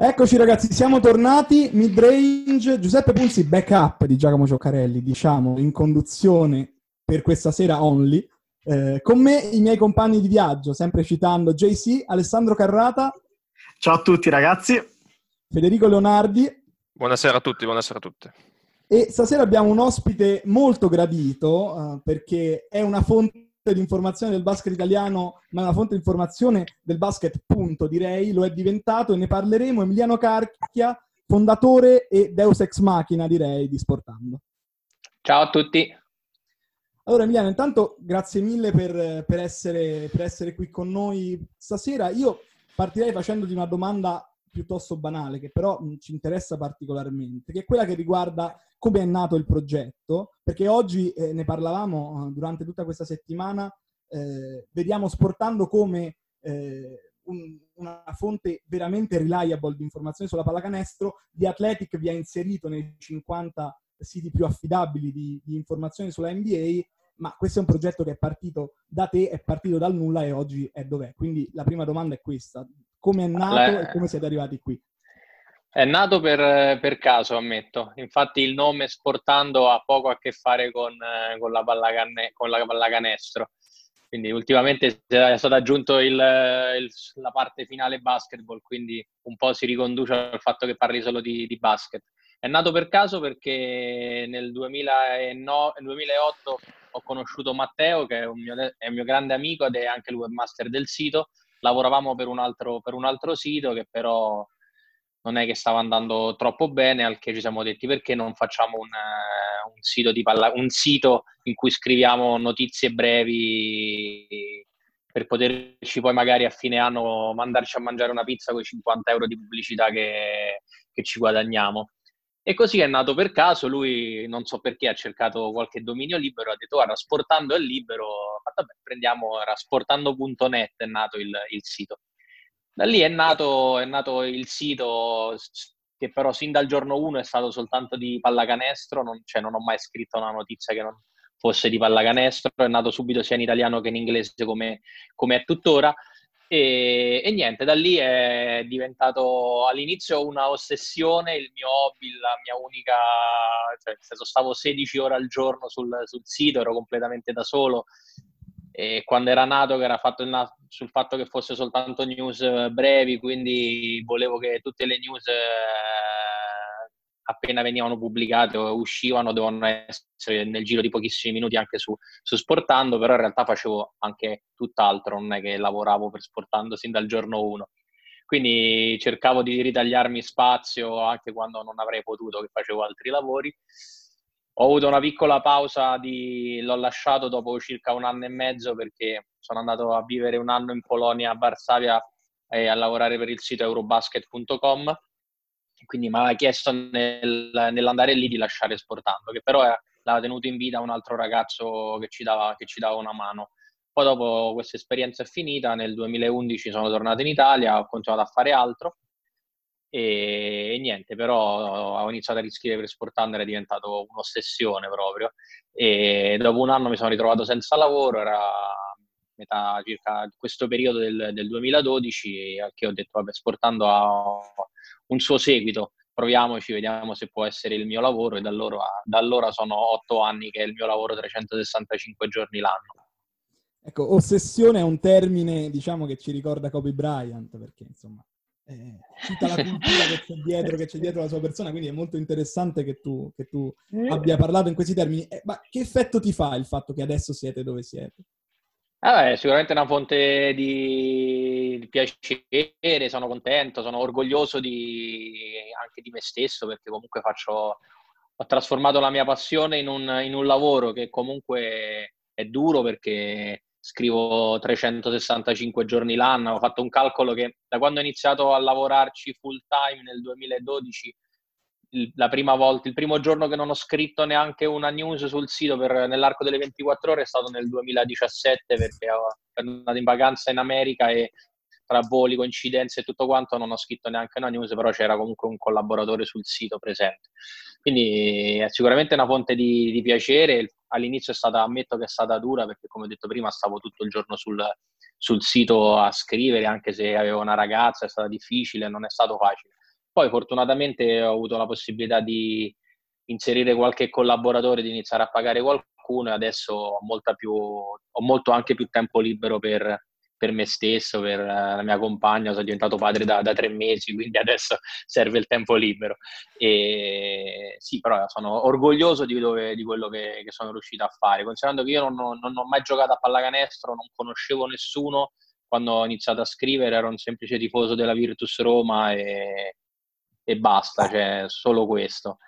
Eccoci ragazzi, siamo tornati, mid-range, Giuseppe Punzi, backup di Giacomo Cioccarelli, diciamo, in conduzione per questa sera only. Eh, con me i miei compagni di viaggio, sempre citando JC, Alessandro Carrata. Ciao a tutti ragazzi. Federico Leonardi. Buonasera a tutti, buonasera a tutti. E stasera abbiamo un ospite molto gradito uh, perché è una fonte di informazione del basket italiano, ma è una fonte di informazione del basket, punto, direi, lo è diventato e ne parleremo. Emiliano Carchia, fondatore e Deus Ex Machina, direi, di Sportando. Ciao a tutti. Allora Emiliano, intanto grazie mille per, per, essere, per essere qui con noi stasera. Io partirei facendoti una domanda piuttosto banale, che però ci interessa particolarmente, che è quella che riguarda come è nato il progetto, perché oggi eh, ne parlavamo eh, durante tutta questa settimana, eh, vediamo sportando come eh, un, una fonte veramente reliable di informazioni sulla pallacanestro, The Athletic vi ha inserito nei 50 siti più affidabili di, di informazioni sulla NBA, ma questo è un progetto che è partito da te, è partito dal nulla e oggi è dov'è. Quindi la prima domanda è questa, come è nato Le... e come siete arrivati qui? È nato per, per, caso, ammetto. Infatti il nome Sportando ha poco a che fare con, con, la, pallacanne, con la pallacanestro. Quindi ultimamente è stato aggiunto il, il, la parte finale basketball, quindi un po' si riconduce al fatto che parli solo di, di basket. È nato per caso perché nel 2009, 2008 ho conosciuto Matteo, che è un, mio, è un mio grande amico ed è anche il webmaster del sito. Lavoravamo per un altro, per un altro sito che però non è che stava andando troppo bene, al che ci siamo detti perché non facciamo un, uh, un, sito, palla- un sito, in cui scriviamo notizie brevi per poterci poi magari a fine anno mandarci a mangiare una pizza con i 50 euro di pubblicità che, che ci guadagniamo. E così è nato per caso, lui non so perché ha cercato qualche dominio libero, ha detto guarda, sportando è libero, vabbè, prendiamo, era sportando.net è nato il, il sito. Da lì è nato, è nato il sito che però sin dal giorno 1 è stato soltanto di pallacanestro, non, cioè non ho mai scritto una notizia che non fosse di pallacanestro, è nato subito sia in italiano che in inglese come, come è tuttora. E, e, niente, da lì è diventato all'inizio una ossessione, il mio hobby, la mia unica, cioè stavo 16 ore al giorno sul, sul sito, ero completamente da solo, e quando era nato che era fatto il, sul fatto che fosse soltanto news eh, brevi, quindi volevo che tutte le news eh, appena venivano pubblicate o uscivano dovevano essere nel giro di pochissimi minuti anche su, su Sportando, però in realtà facevo anche tutt'altro, non è che lavoravo per Sportando sin dal giorno 1. Quindi cercavo di ritagliarmi spazio anche quando non avrei potuto, che facevo altri lavori ho avuto una piccola pausa, di... l'ho lasciato dopo circa un anno e mezzo perché sono andato a vivere un anno in Polonia, a Varsavia e a lavorare per il sito eurobasket.com. Quindi mi aveva chiesto nel, nell'andare lì di lasciare Sportando, che però l'aveva tenuto in vita un altro ragazzo che ci, dava, che ci dava una mano. Poi dopo questa esperienza è finita, nel 2011 sono tornato in Italia, ho continuato a fare altro e, e, niente, però ho iniziato a riscrivere per Sportando, era diventato un'ossessione proprio e dopo un anno mi sono ritrovato senza lavoro, era metà circa questo periodo del, del 2012 che ho detto vabbè Sportando ha un suo seguito, proviamoci, vediamo se può essere il mio lavoro e da allora, da allora sono otto anni che è il mio lavoro 365 giorni l'anno. Ecco, ossessione è un termine, diciamo, che ci ricorda Kobe Bryant, perché insomma eh, tutta la cultura che c'è, dietro, che c'è dietro la sua persona, quindi è molto interessante che tu, che tu eh. abbia parlato in questi termini. Eh, ma che effetto ti fa il fatto che adesso siete dove siete? Ah, sicuramente una fonte di piacere, sono contento, sono orgoglioso di, anche di me stesso perché comunque faccio, ho trasformato la mia passione in un, in un lavoro che comunque è duro perché scrivo 365 giorni l'anno, ho fatto un calcolo che da quando ho iniziato a lavorarci full time nel 2012, la prima volta, il primo giorno che non ho scritto neanche una news sul sito per, nell'arco delle 24 ore è stato nel 2017 perché ho andato in vacanza in America e tra voli, coincidenze e tutto quanto non ho scritto neanche una news, però c'era comunque un collaboratore sul sito presente. Quindi è sicuramente una fonte di, di piacere. All'inizio è stata, ammetto che è stata dura perché come ho detto prima stavo tutto il giorno sul, sul sito a scrivere, anche se avevo una ragazza, è stata difficile, non è stato facile. Poi fortunatamente ho avuto la possibilità di inserire qualche collaboratore, di iniziare a pagare qualcuno e adesso ho, più, ho molto anche più tempo libero per, per me stesso, per la mia compagna, sono diventato padre da, da, tre mesi, quindi adesso serve il tempo libero. E sì, però sono orgoglioso di, dove, di quello che, che, sono riuscito a fare, considerando che io non non ho mai giocato a pallacanestro, non conoscevo nessuno, quando ho iniziato a scrivere ero un semplice tifoso della Virtus Roma e, e basta, cioè solo questo.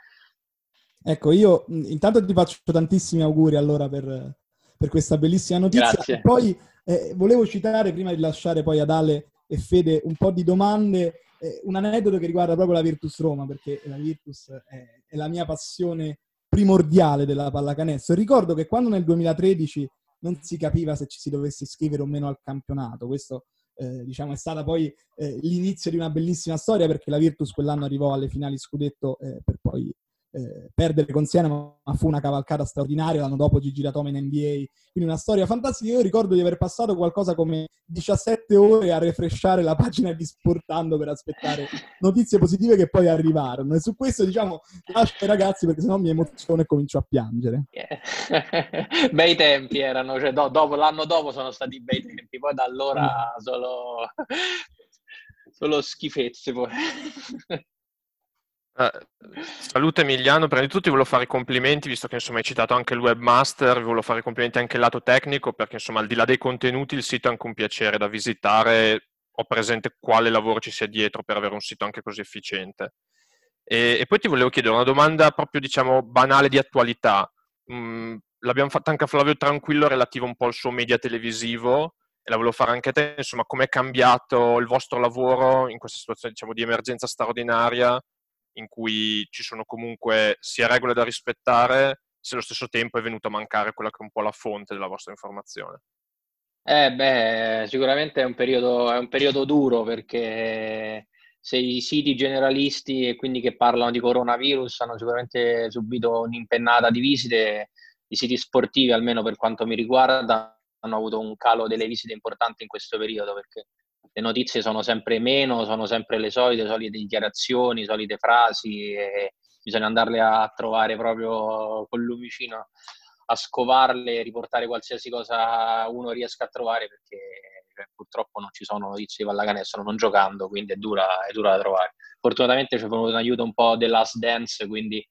Ecco, io intanto ti faccio tantissimi auguri allora per, per questa bellissima notizia. Grazie. E poi eh, volevo citare, prima di lasciare poi ad Ale e Fede un po' di domande, eh, un aneddoto che riguarda proprio la Virtus Roma, perché la Virtus è, è la mia passione primordiale della pallacanestro. Ricordo che quando nel 2013 non si capiva se ci si dovesse iscrivere o meno al campionato, questo eh, diciamo, è stata poi eh, l'inizio di una bellissima storia perché la Virtus quell'anno arrivò alle finali scudetto eh, per poi eh, perdere con Siena, ma fu una cavalcata straordinaria. L'anno dopo Gigi Ratome in NBA, quindi una storia fantastica. Io ricordo di aver passato qualcosa come 17 ore a refresciare la pagina di Sportando per aspettare notizie positive che poi arrivarono. E su questo, diciamo, lascio ai ragazzi perché sennò mi emoziono e comincio a piangere. Yeah. bei tempi erano, cioè, do, dopo, l'anno dopo sono stati bei tempi, poi da allora mm. solo, solo schifezze. Poi. Eh, salute Emiliano, prima di tutto ti volevo fare i complimenti, visto che insomma hai citato anche il webmaster, volevo fare i complimenti anche al lato tecnico, perché insomma al di là dei contenuti il sito è anche un piacere da visitare, ho presente quale lavoro ci sia dietro per avere un sito anche così efficiente. E, e poi ti volevo chiedere una domanda proprio diciamo banale di attualità. Mm, l'abbiamo fatta anche a Flavio Tranquillo relativo un po' al suo media televisivo e la volevo fare anche a te, insomma, com'è cambiato il vostro lavoro in questa situazione diciamo, di emergenza straordinaria in cui ci sono comunque sia regole da rispettare, se allo stesso tempo è venuto a mancare quella che è un po' la fonte della vostra informazione. Eh beh, sicuramente è un periodo, è un periodo duro perché se i siti generalisti e quindi che parlano di coronavirus hanno sicuramente subito un'impennata di visite, i siti sportivi, almeno per quanto mi riguarda, hanno avuto un calo delle visite importanti in questo periodo perché le notizie sono sempre meno, sono sempre le solite, solite dichiarazioni, solite frasi bisogna andarle a trovare proprio col lumicino, a scovarle, riportare qualsiasi cosa uno riesca a trovare perché cioè, purtroppo non ci sono notizie di pallacanestro non giocando, quindi è dura, è dura da trovare. Fortunatamente ci è venuto in aiuto un po' dell'Ast Dance, quindi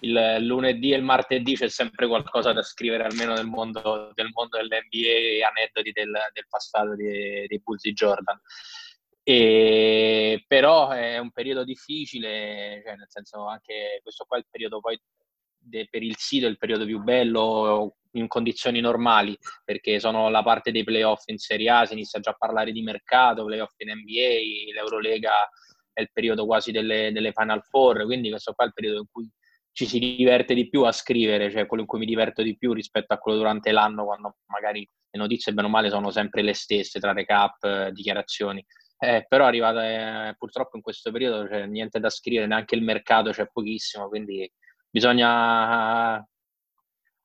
il lunedì e il martedì c'è sempre qualcosa da scrivere almeno nel mondo, del mondo dell'NBA, aneddoti del, del passato dei, dei Bulls di Jordan. E, però è un periodo difficile, cioè nel senso anche questo qua è il periodo poi de, per il sito è il periodo più bello in condizioni normali perché sono la parte dei playoff in Serie A, si inizia già a parlare di mercato, playoff in NBA, l'Eurolega è il periodo quasi delle, delle Final Four, quindi questo qua è il periodo in cui ci si diverte di più a scrivere, cioè quello in cui mi diverto di più rispetto a quello durante l'anno, quando magari le notizie, bene o male, sono sempre le stesse, tra recap, eh, dichiarazioni. Eh, però arrivate eh, purtroppo in questo periodo c'è cioè, niente da scrivere, neanche il mercato c'è pochissimo, quindi bisogna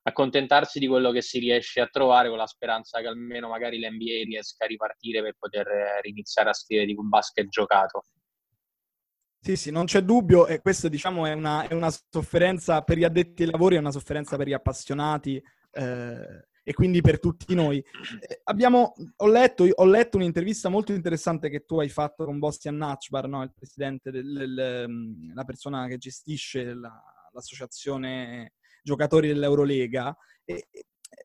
accontentarsi di quello che si riesce a trovare con la speranza che almeno magari l'NBA riesca a ripartire per poter eh, riniziare a scrivere di un basket giocato. Sì, sì, non c'è dubbio e questo diciamo è una, è una, sofferenza per gli addetti ai lavori, è una sofferenza per gli appassionati eh, e quindi per tutti noi. Eh, abbiamo, ho, letto, ho, letto, un'intervista molto interessante che tu hai fatto con Bostian Nachbar, no? il presidente, del, del, mm, la persona che gestisce la, l'associazione giocatori dell'Eurolega. E,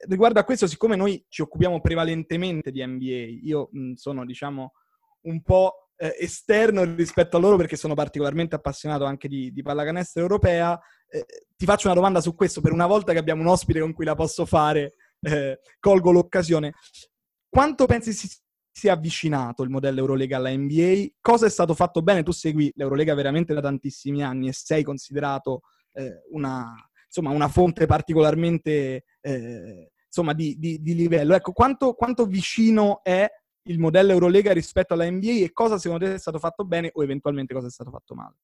riguardo a questo, siccome noi ci occupiamo prevalentemente di NBA, io mh, sono diciamo un po' eh, esterno rispetto a loro perché sono particolarmente appassionato anche di, di pallacanestro europea. Eh, ti faccio una domanda su questo, per una volta che abbiamo un ospite con cui la posso fare, eh, colgo l'occasione. Quanto pensi si sia avvicinato il modello Eurolega alla NBA? Cosa è stato fatto bene? Tu segui l'Eurolega veramente da tantissimi anni e sei considerato eh, una, insomma, una fonte particolarmente eh, insomma, di, di, di, livello. Ecco, quanto, quanto vicino è il modello Eurolega rispetto alla NBA e cosa secondo te è stato fatto bene o eventualmente cosa è stato fatto male?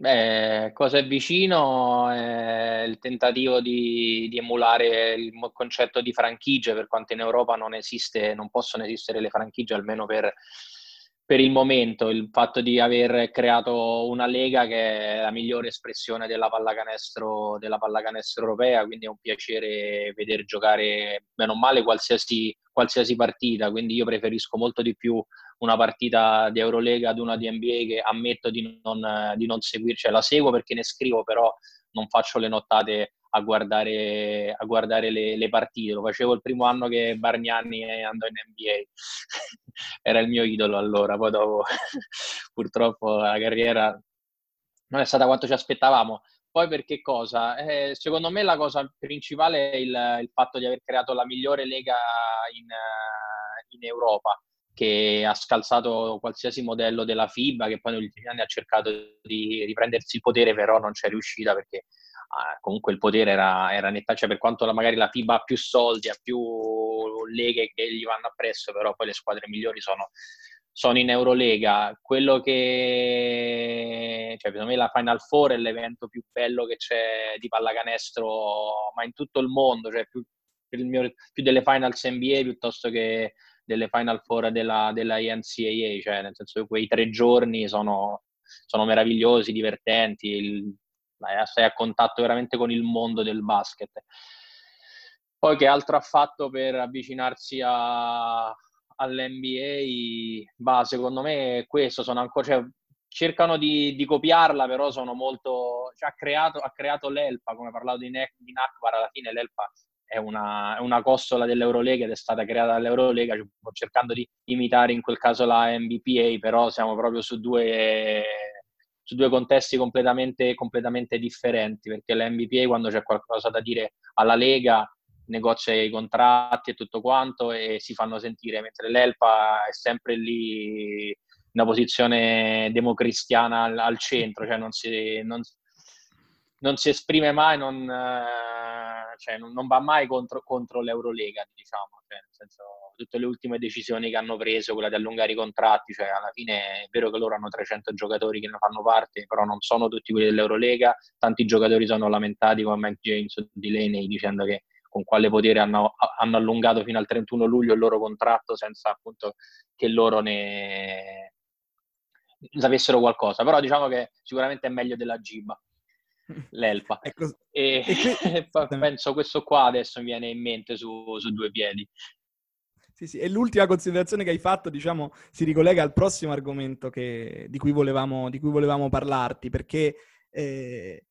Beh, cosa è vicino è il tentativo di, di, emulare il concetto di franchigie, per quanto in Europa non esiste, non possono esistere le franchigie, almeno per, per il momento il fatto di aver creato una lega che è la migliore espressione della pallacanestro, della pallacanestro europea, quindi è un piacere vedere giocare meno male qualsiasi, qualsiasi partita, quindi io preferisco molto di più una partita di Eurolega ad una di NBA che ammetto di non, di non seguire, cioè la seguo perché ne scrivo, però non faccio le nottate a guardare, a guardare le, le, partite. Lo facevo il primo anno che Bargnani andò in NBA, era il mio idolo allora, poi dopo purtroppo la carriera non è stata quanto ci aspettavamo. Poi per che cosa? Eh, secondo me la cosa principale è il, il, fatto di aver creato la migliore lega in, in Europa che ha scalzato qualsiasi modello della FIBA, che poi negli ultimi anni ha cercato di riprendersi il potere, però non c'è riuscita perché ah, comunque il potere era, era netta, cioè per quanto la, magari la FIBA ha più soldi, ha più leghe che gli vanno appresso, però poi le squadre migliori sono, sono in Eurolega. Quello che, cioè, secondo me la Final Four è l'evento più bello che c'è di pallacanestro, ma in tutto il mondo, cioè più, mio, più delle Finals NBA piuttosto che delle Final Four della, della NCAA, cioè nel senso che quei tre giorni sono, sono meravigliosi, divertenti, il, sei a contatto veramente con il mondo del basket. Poi che altro ha fatto per avvicinarsi a, all'NBA? Bah, secondo me questo sono ancora... Cioè, cercano di, di, copiarla, però sono molto... Cioè, ha, creato, ha creato l'Elpa, come ha parlato di, ne- di Nakbar, alla fine l'Elpa è una, è una costola dell'Eurolega ed è stata creata dall'Eurolega, cercando di imitare in quel caso la MBPA, però siamo proprio su due, su due contesti completamente, completamente differenti, perché la MBPA quando c'è qualcosa da dire alla Lega negozia i contratti e tutto quanto e si fanno sentire, mentre l'ELPA è sempre lì una posizione democristiana al, al centro, cioè non si, non, non si esprime mai, non, eh, cioè non, non, va mai contro, contro l'Eurolega, diciamo, cioè, nel senso, tutte le ultime decisioni che hanno preso, quella di allungare i contratti, cioè alla fine è vero che loro hanno 300 giocatori che ne fanno parte, però non sono tutti quelli dell'Eurolega, tanti giocatori sono lamentati come Mike James o Delaney dicendo che con quale potere hanno, hanno, allungato fino al 31 luglio il loro contratto senza appunto che loro ne sapessero qualcosa. Però diciamo che sicuramente è meglio della Giba l'Elpa. Ecco, e, e penso questo qua adesso mi viene in mente su, su due piedi. Sì, sì, e l'ultima considerazione che hai fatto, diciamo, si ricollega al prossimo argomento che, di, cui volevamo, di, cui volevamo, parlarti, perché eh,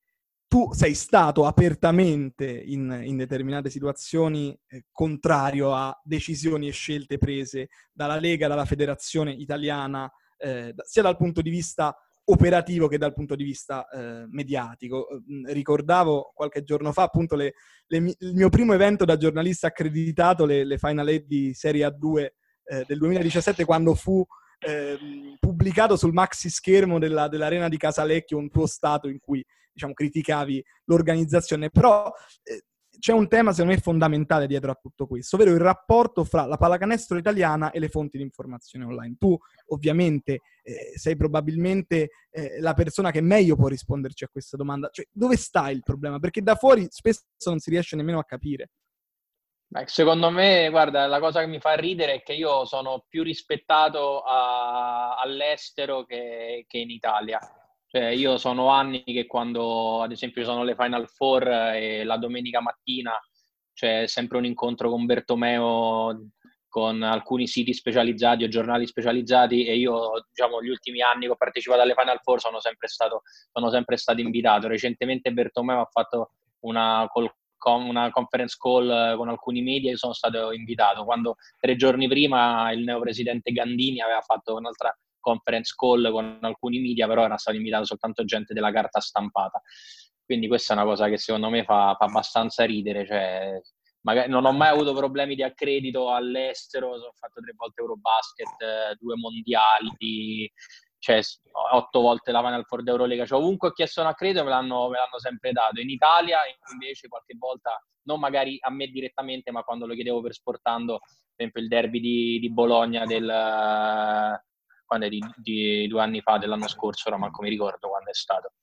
tu sei stato apertamente in, in determinate situazioni eh, contrario a decisioni e scelte prese dalla Lega, dalla Federazione Italiana, eh, sia dal punto di vista operativo che dal punto di vista eh, mediatico. Ricordavo qualche giorno fa appunto le, le, il mio primo evento da giornalista accreditato, le, le Final Eight di Serie A2 eh, del 2017, quando fu eh, pubblicato sul maxi schermo della, dell'arena di Casalecchio un tuo stato in cui diciamo, criticavi l'organizzazione. Però eh, c'è un tema, secondo me, fondamentale dietro a tutto questo, ovvero il rapporto fra la pallacanestro italiana e le fonti di informazione online. Tu, ovviamente, eh, sei probabilmente eh, la persona che meglio può risponderci a questa domanda. Cioè, dove sta il problema? Perché da fuori spesso non si riesce nemmeno a capire. Beh, secondo me, guarda, la cosa che mi fa ridere è che io sono più rispettato a, all'estero che, che in Italia cioè, io sono anni che quando, ad esempio, sono le Final Four e la domenica mattina c'è sempre un incontro con Bertomeo con alcuni siti specializzati o giornali specializzati e io, diciamo, gli ultimi anni che ho partecipato alle Final Four sono sempre stato, sono sempre stato invitato. Recentemente Bertomeo ha fatto una, una conference call con alcuni media e sono stato invitato. Quando tre giorni prima il neopresidente Gandini aveva fatto un'altra conference call con alcuni media, però era stato invitato soltanto gente della carta stampata. Quindi questa è una cosa che secondo me fa, fa abbastanza ridere. Cioè, magari, non ho mai avuto problemi di accredito all'estero, ho fatto tre volte Eurobasket, due mondiali, cioè otto volte la Final Four d'Eurolega. Cioè, ovunque ho chiesto un accredito me l'hanno, me l'hanno sempre dato. In Italia invece qualche volta, non magari a me direttamente, ma quando lo chiedevo per sportando, per esempio il derby di, di Bologna del quando è di, di due anni fa, dell'anno scorso, ora manco mi ricordo quando è stato.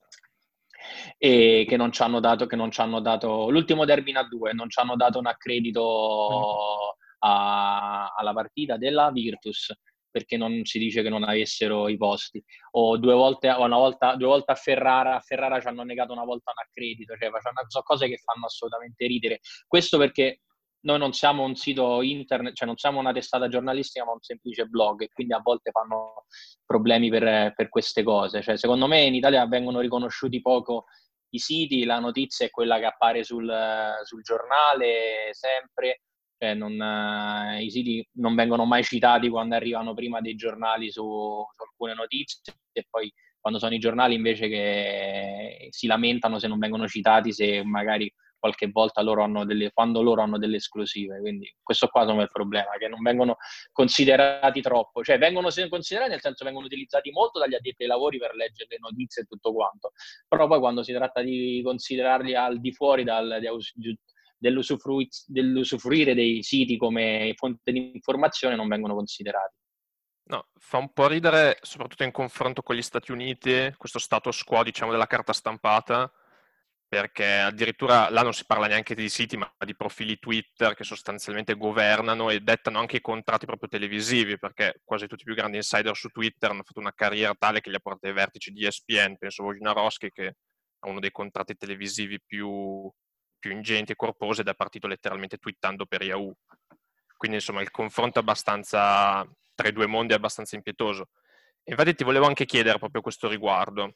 E che non ci hanno dato, che non ci hanno dato l'ultimo derby in A2, non ci hanno dato un accredito a, alla partita della Virtus perché non si dice che non avessero i posti. O due volte, una volta, due volte a Ferrara, a Ferrara ci hanno negato una volta un accredito, cioè sono cose che fanno assolutamente ridere. Questo perché noi non siamo un sito internet, cioè non siamo una testata giornalistica, ma un semplice blog e quindi a volte fanno problemi per, per queste cose. Cioè, secondo me in Italia vengono riconosciuti poco i siti, la notizia è quella che appare sul, sul giornale sempre, cioè non, i siti non vengono mai citati quando arrivano prima dei giornali su, su, alcune notizie e poi quando sono i giornali invece che si lamentano se non vengono citati, se magari qualche volta loro delle, quando loro hanno delle esclusive. Quindi questo qua è il problema, che non vengono considerati troppo, cioè vengono considerati nel senso vengono utilizzati molto dagli addetti ai lavori per leggere le notizie e tutto quanto, però poi quando si tratta di considerarli al di fuori dal, di, dell'usufruire dei siti come fonte di informazione non vengono considerati. No, fa un po' ridere, soprattutto in confronto con gli Stati Uniti, questo status quo, diciamo, della carta stampata, perché addirittura là non si parla neanche di siti, ma di profili Twitter che sostanzialmente governano e dettano anche i contratti proprio televisivi, perché quasi tutti i più grandi insider su Twitter hanno fatto una carriera tale che li ha portati ai vertici di ESPN, penso Wojnarowski, che ha uno dei contratti televisivi più, più ingenti e corpose ed è partito letteralmente twittando per Yahoo. Quindi insomma il confronto abbastanza, tra i due mondi è abbastanza impietoso. infatti ti volevo anche chiedere proprio a questo riguardo.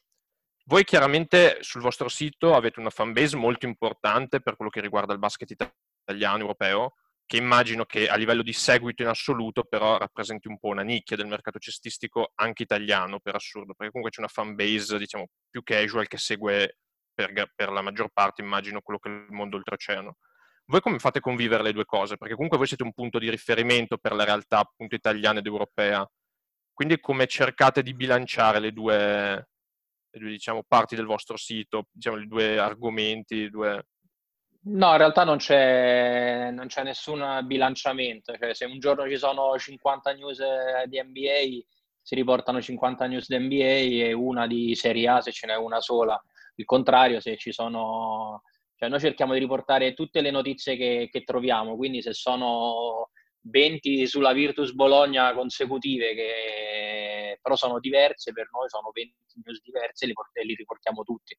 Voi chiaramente sul vostro sito avete una fanbase molto importante per quello che riguarda il basket italiano, europeo, che immagino che a livello di seguito in assoluto però rappresenti un po' una nicchia del mercato cestistico anche italiano, per assurdo, perché comunque c'è una fanbase, diciamo, più casual che segue per, per la maggior parte, immagino, quello che è il mondo oltreoceano. Voi come fate convivere le due cose? Perché comunque voi siete un punto di riferimento per la realtà appunto italiana ed europea. Quindi come cercate di bilanciare le due, due diciamo, parti del vostro sito, diciamo, i due argomenti, i due... No, in realtà non c'è, non c'è nessun bilanciamento. Cioè, se un giorno ci sono 50 news di NBA, si riportano 50 news di NBA e una di Serie A se ce n'è una sola il contrario, se ci sono... Cioè noi cerchiamo di riportare tutte le notizie che, che troviamo, quindi se sono 20 sulla Virtus Bologna consecutive, che però sono diverse, per noi sono 20 news diverse, li, port- li riportiamo tutti.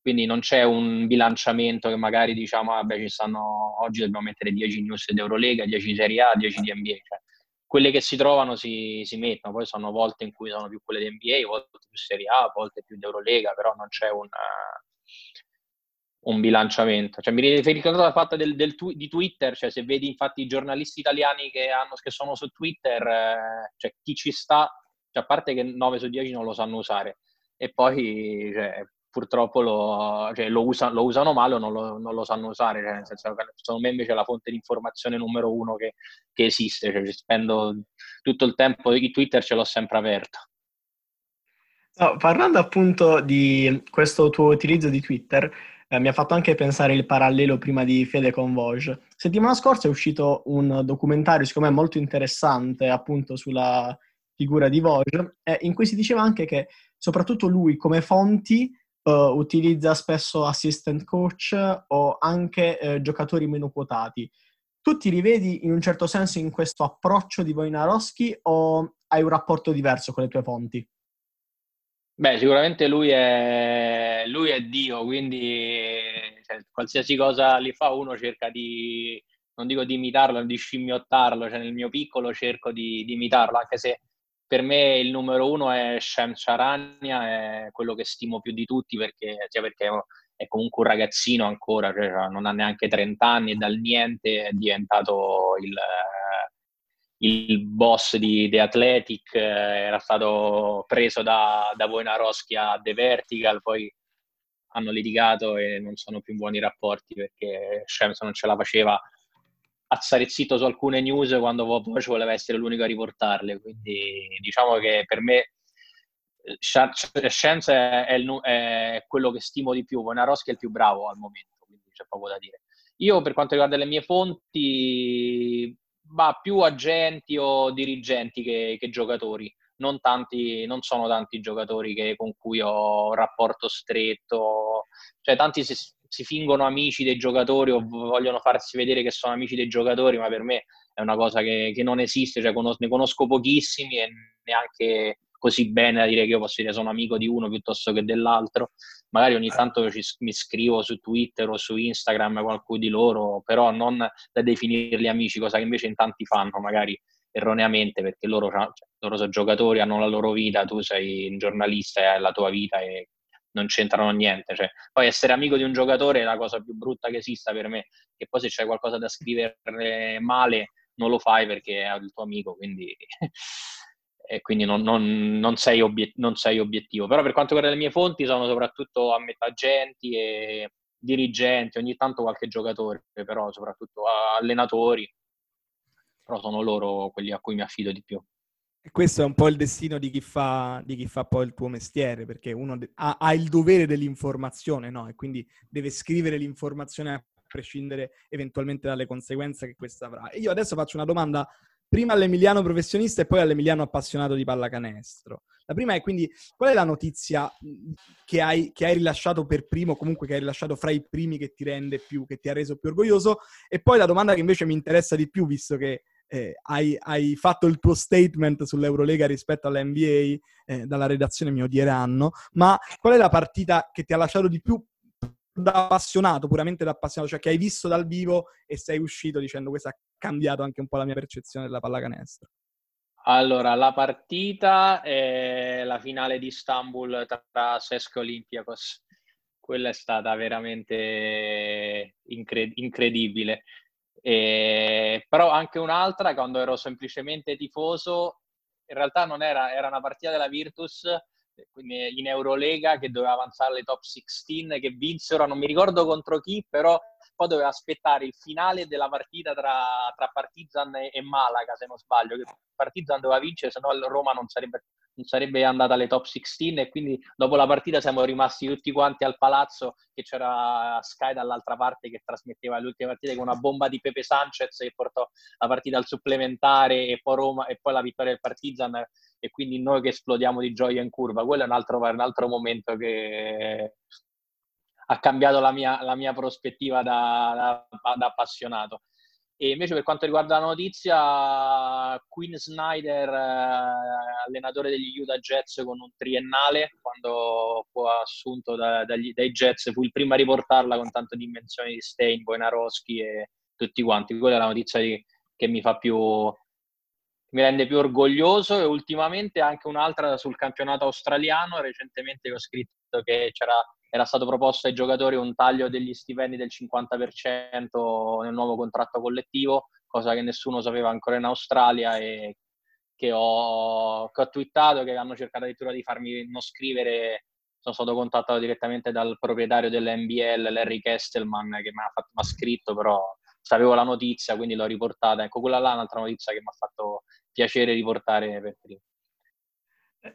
Quindi non c'è un bilanciamento che magari diciamo, vabbè, ci stanno, oggi dobbiamo mettere 10 news di Eurolega, 10 di Serie A, 10 di NBA. Cioè, quelle che si trovano si, si, mettono, poi sono volte in cui sono più quelle di NBA, volte più Serie A, volte più di Eurolega, però non c'è un, un bilanciamento. Cioè, mi riferisco alla fatta del, del di Twitter, cioè se vedi infatti i giornalisti italiani che, hanno, che sono su Twitter, eh, cioè chi ci sta, cioè, a parte che 9 su 10 non lo sanno usare, e poi cioè, purtroppo lo, cioè, lo, usa, lo, usano male o non lo, non lo sanno usare. Cioè, nel senso, secondo me invece è la fonte di informazione numero uno che, che esiste. Cioè, spendo tutto il tempo di Twitter, ce l'ho sempre aperto. No, parlando appunto di questo tuo utilizzo di Twitter, eh, mi ha fatto anche pensare il parallelo prima di Fede con Vogue. Settimana scorsa è uscito un documentario, secondo me molto interessante, appunto sulla figura di Vogue, eh, in cui si diceva anche che soprattutto lui come fonti uh, utilizza spesso assistant coach o anche uh, giocatori meno quotati. Tu ti rivedi in un certo senso in questo approccio di Wojnarowski o hai un rapporto diverso con le tue fonti? Beh, sicuramente lui è, lui è Dio, quindi cioè, qualsiasi cosa li fa uno cerca di, non dico di imitarlo, di scimmiottarlo, cioè nel mio piccolo cerco di, di imitarlo, anche se per me il numero uno è Shem Charania, è quello che stimo più di tutti perché, sia perché è comunque un ragazzino ancora, cioè non ha neanche 30 anni e dal niente è diventato il, il boss di The Athletic, era stato preso da, da Wojnarowski a The Vertical, poi hanno litigato e non sono più buoni rapporti perché Shams non ce la faceva a stare zitto su alcune news quando poi voleva essere l'unico a riportarle. Quindi diciamo che per me Scienza è, è, è, quello che stimo di più, Bonaroschi è il più bravo al momento, quindi c'è poco da dire. Io per quanto riguarda le mie fonti, va più agenti o dirigenti che, che giocatori. Non, tanti, non sono tanti giocatori che, con cui ho un rapporto stretto, cioè tanti si, si fingono amici dei giocatori o vogliono farsi vedere che sono amici dei giocatori, ma per me è una cosa che, che non esiste, cioè conos- ne conosco pochissimi e neanche così bene da dire che io posso dire sono amico di uno piuttosto che dell'altro. Magari ogni tanto ci, mi scrivo su Twitter o su Instagram qualcuno di loro, però non da definirli amici, cosa che invece in tanti fanno, magari erroneamente, perché loro, cioè, loro sono giocatori, hanno la loro vita, tu sei un giornalista e hai la tua vita e non c'entrano niente. Cioè, poi essere amico di un giocatore è la cosa più brutta che esista per me, che poi se c'è qualcosa da scrivere male non lo fai perché è il tuo amico, quindi e quindi non, non, non, sei obiet- non, sei obiettivo. Però per quanto riguarda le mie fonti sono soprattutto a metà agenti e dirigenti, ogni tanto qualche giocatore, però soprattutto allenatori, però sono loro quelli a cui mi affido di più. E questo è un po' il destino di chi fa, di chi fa poi il tuo mestiere, perché uno de- ha, ha, il dovere dell'informazione, no? E quindi deve scrivere l'informazione a prescindere eventualmente dalle conseguenze che questa avrà. E io adesso faccio una domanda prima all'Emiliano professionista e poi all'Emiliano appassionato di pallacanestro. La prima è quindi qual è la notizia che hai, che hai, rilasciato per primo, comunque che hai rilasciato fra i primi che ti rende più, che ti ha reso più orgoglioso? E poi la domanda che invece mi interessa di più, visto che eh, hai, hai, fatto il tuo statement sull'Eurolega rispetto all'NBA, eh, dalla redazione mi odieranno, ma qual è la partita che ti ha lasciato di più da appassionato, puramente da appassionato, cioè che hai visto dal vivo e sei uscito dicendo questa cambiato anche un po' la mia percezione della pallacanestro? Allora, la partita è la finale di Istanbul tra Sesco e Olympiakos. Quella è stata veramente incred- incredibile. E... Però anche un'altra, quando ero semplicemente tifoso, in realtà non era, era una partita della Virtus in Eurolega che doveva avanzare alle top 16 che vinsero, non mi ricordo contro chi, però poi doveva aspettare il finale della partita tra, tra Partizan e, e, Malaga, se non sbaglio, che Partizan doveva vincere, se no Roma non sarebbe, non sarebbe andata alle top 16 e quindi dopo la partita siamo rimasti tutti quanti al palazzo che c'era Sky dall'altra parte che trasmetteva le ultime partite con una bomba di Pepe Sanchez che portò la partita al supplementare e poi, Roma, e poi la vittoria del Partizan e quindi noi che esplodiamo di gioia in curva. Quello è un altro, un altro momento che ha cambiato la mia, la mia prospettiva da, da, da appassionato. E invece per quanto riguarda la notizia, Quinn Snyder, eh, allenatore degli Utah Jets con un triennale, quando fu assunto da, dagli, dai Jets, fu il primo a riportarla con tante dimensioni di Stein, Wojnarowski e tutti quanti. Quella è la notizia di, che mi fa più, mi rende più orgoglioso e ultimamente anche un'altra sul campionato australiano, recentemente ho scritto che era stato proposto ai giocatori un taglio degli stipendi del 50% nel nuovo contratto collettivo, cosa che nessuno sapeva ancora in Australia e che ho, che ho twittato, che hanno cercato addirittura di farmi non scrivere. Sono stato contattato direttamente dal proprietario dell'NBL, Larry Kestelman, che mi ha, fatto, mi ha scritto, però sapevo la notizia, quindi l'ho riportata. Ecco, quella là è un'altra notizia che mi ha fatto piacere riportare per prima.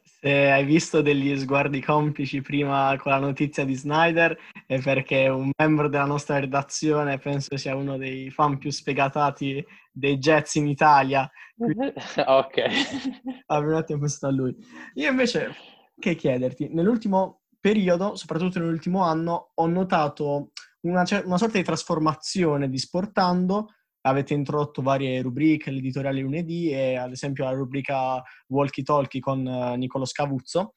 Se hai visto degli sguardi complici prima con la notizia di Snyder è perché un membro della nostra redazione penso sia uno dei fan più sfegatati dei Jets in Italia. ok. Avevo un attimo pensato a lui. Io invece, che chiederti, nell'ultimo periodo, soprattutto nell'ultimo anno, ho notato una, una sorta di trasformazione di Sportando avete introdotto varie rubriche, l'editoriale lunedì e ad esempio la rubrica Walkie Talkie con uh, Nicolo Scavuzzo.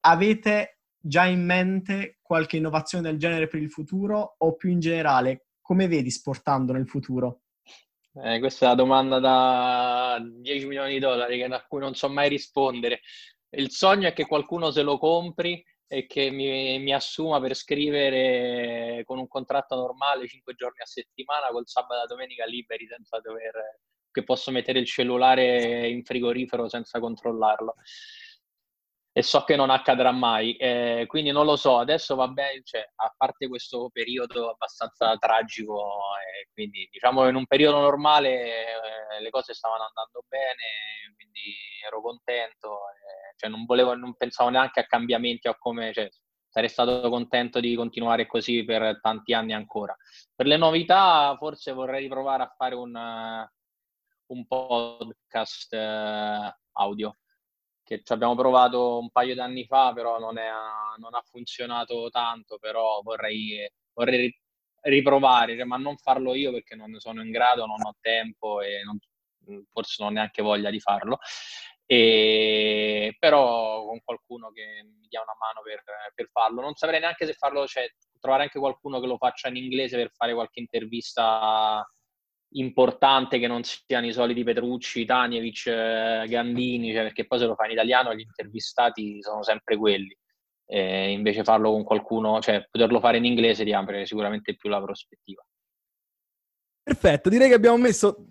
Avete già in mente qualche innovazione del genere per il futuro o più in generale come vedi sportando nel futuro? Eh, questa è la domanda da 10 milioni di dollari a cui non so mai rispondere. Il sogno è che qualcuno se lo compri e che mi, mi, assuma per scrivere con un contratto normale 5 giorni a settimana col sabato e domenica liberi senza dover che posso mettere il cellulare in frigorifero senza controllarlo e so che non accadrà mai eh, quindi non lo so adesso va bene cioè, a parte questo periodo abbastanza tragico eh, quindi diciamo in un periodo normale eh, le cose stavano andando bene quindi ero contento cioè non, volevo, non pensavo neanche a cambiamenti o a come, cioè, sarei stato contento di continuare così per tanti anni ancora. Per le novità forse vorrei provare a fare un, un podcast uh, audio che ci abbiamo provato un paio di anni fa, però non, è, non ha funzionato tanto, però vorrei, vorrei riprovare, cioè, ma non farlo io perché non sono in grado, non ho tempo e non, forse non ho neanche voglia di farlo. E, però con qualcuno che mi dia una mano per, per farlo. Non saprei neanche se farlo, cioè trovare anche qualcuno che lo faccia in inglese per fare qualche intervista importante che non siano i soliti Petrucci, Tanievic, eh, Gandini, cioè perché poi se lo fai in italiano gli intervistati sono sempre quelli. E invece farlo con qualcuno, cioè poterlo fare in inglese ti apre sicuramente più la prospettiva. Perfetto, direi che abbiamo messo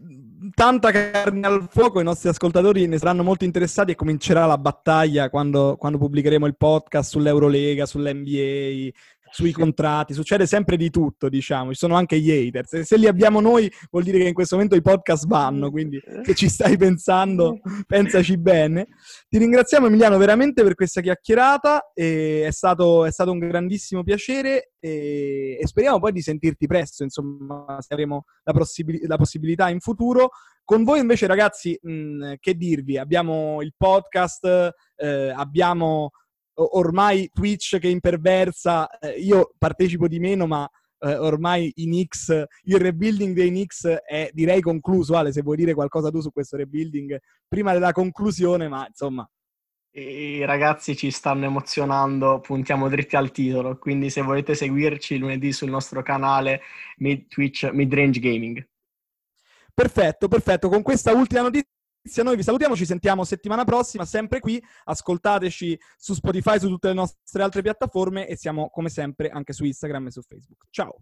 tanta carne al fuoco, i nostri ascoltatori ne saranno molto interessati e comincerà la battaglia quando, quando pubblicheremo il podcast sull'Eurolega, sull'NBA, sui contratti, succede sempre di tutto, diciamo, ci sono anche gli haters. Se li abbiamo noi vuol dire che in questo momento i podcast vanno, quindi se ci stai pensando, pensaci bene. Ti ringraziamo Emiliano veramente per questa chiacchierata, è stato, è, stato, un grandissimo piacere e, e, speriamo poi di sentirti presto, insomma, se avremo la, possib- la possibilità in futuro. Con voi invece ragazzi, mh, che dirvi? Abbiamo il podcast, eh, abbiamo ormai Twitch che imperversa, eh, io partecipo di meno, ma eh, ormai i Knicks, il rebuilding dei Knicks è direi concluso. Ale, se vuoi dire qualcosa tu su questo rebuilding prima della conclusione, ma insomma. I ragazzi ci stanno emozionando, puntiamo dritti al titolo, quindi se volete seguirci lunedì sul nostro canale Mid Twitch Midrange Gaming. Perfetto, perfetto. Con questa ultima notizia noi vi salutiamo, ci sentiamo settimana prossima, sempre qui. Ascoltateci su Spotify, su tutte le nostre altre piattaforme e siamo come sempre anche su Instagram e su Facebook. Ciao!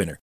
winner.